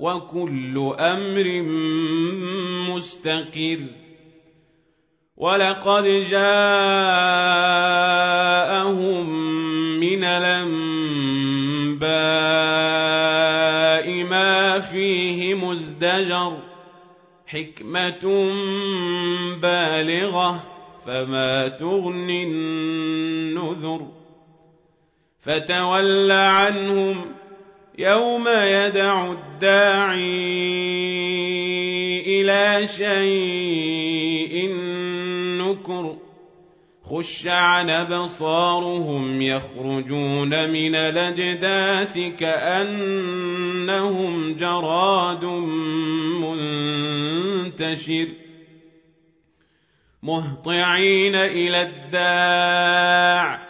وكل أمر مستقر. ولقد جاءهم من الأنباء ما فيه مزدجر حكمة بالغة فما تغني النذر. فتول عنهم يوم يدع الداعي إلى شيء نكر خش عن أبصارهم يخرجون من الأجداث كأنهم جراد منتشر مهطعين إلى الداع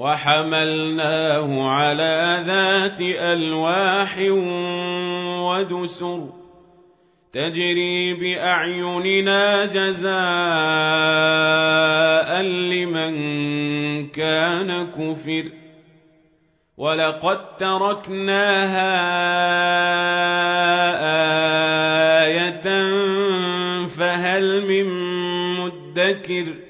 وحملناه على ذات ألواح ودسر تجري بأعيننا جزاء لمن كان كفر ولقد تركناها آية فهل من مدكر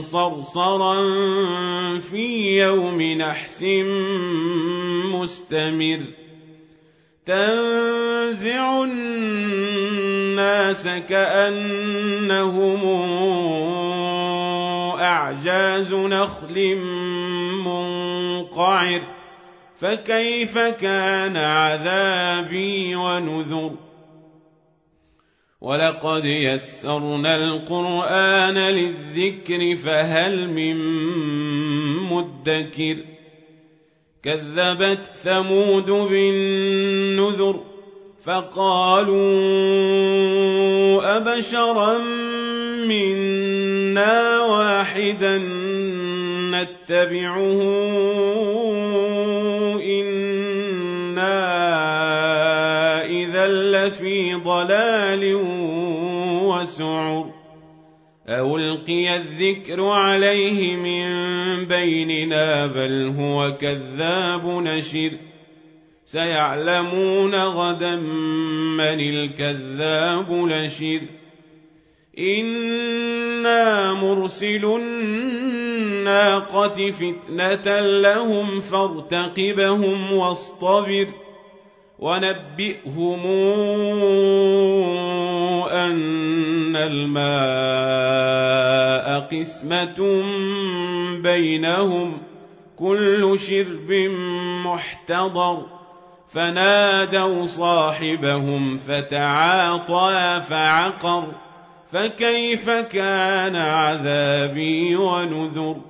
صرصرا في يوم نحس مستمر. تنزع الناس كأنهم أعجاز نخل منقعر. فكيف كان عذابي ونذر؟ ولقد يسرنا القرآن للذكر فهل من مدكر كذبت ثمود بالنذر فقالوا أبشرا منا واحدا نتبعه وسعر ألقي الذكر عليه من بيننا بل هو كذاب نشر سيعلمون غدا من الكذاب نشر إنا مرسل الناقة فتنة لهم فارتقبهم واصطبر ونبئهم أن الماء قسمة بينهم كل شرب محتضر. فنادوا صاحبهم فتعاطى فعقر. فكيف كان عذابي ونذر؟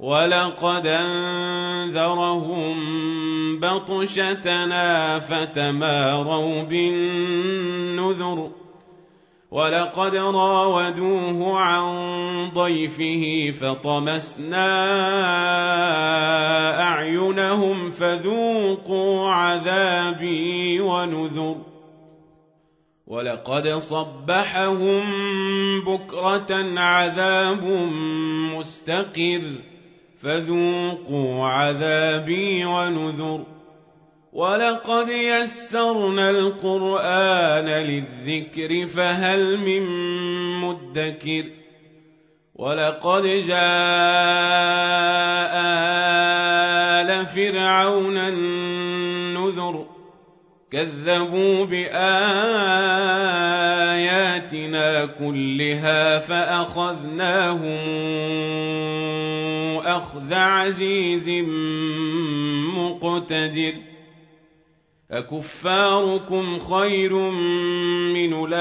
ولقد انذرهم بطشتنا فتماروا بالنذر ولقد راودوه عن ضيفه فطمسنا اعينهم فذوقوا عذابي ونذر ولقد صبحهم بكره عذاب مستقر فذوقوا عذابي ونذر. ولقد يسرنا القرآن للذكر فهل من مدكر؟ ولقد جاء آل فرعون النذر كذبوا بآياتنا كلها فأخذناهم أخذ عزيز مقتدر. أكفاركم خير من أولئكم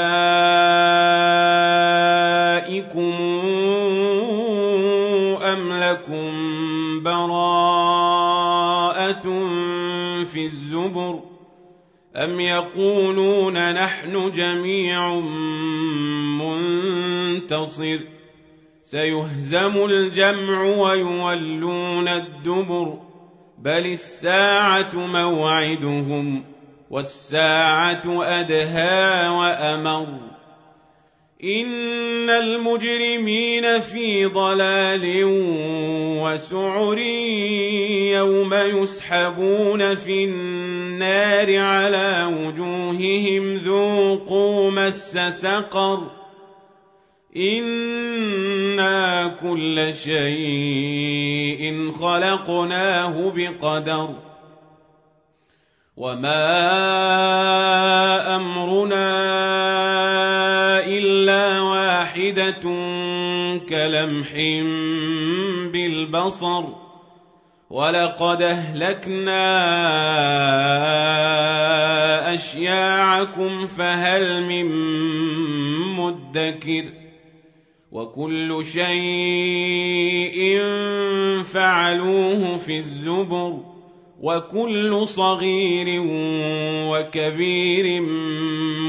أم لكم براءة في الزبر أم يقولون نحن جميع منتصر؟ سيهزم الجمع ويولون الدبر بل الساعة موعدهم والساعة أدهى وأمر. إن المجرمين في ضلال وسعر يوم يسحبون في النار على وجوههم ذوقوا مس سقر. إنا كل شيء خلقناه بقدر وما أمرنا إلا واحدة كلمح بالبصر ولقد أهلكنا أشياعكم فهل من مدكر ۖ وكل شيء فعلوه في الزبر وكل صغير وكبير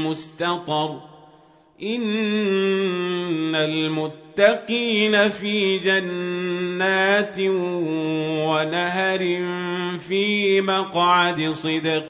مستطر إن المتقين في جنات ونهر في مقعد صدق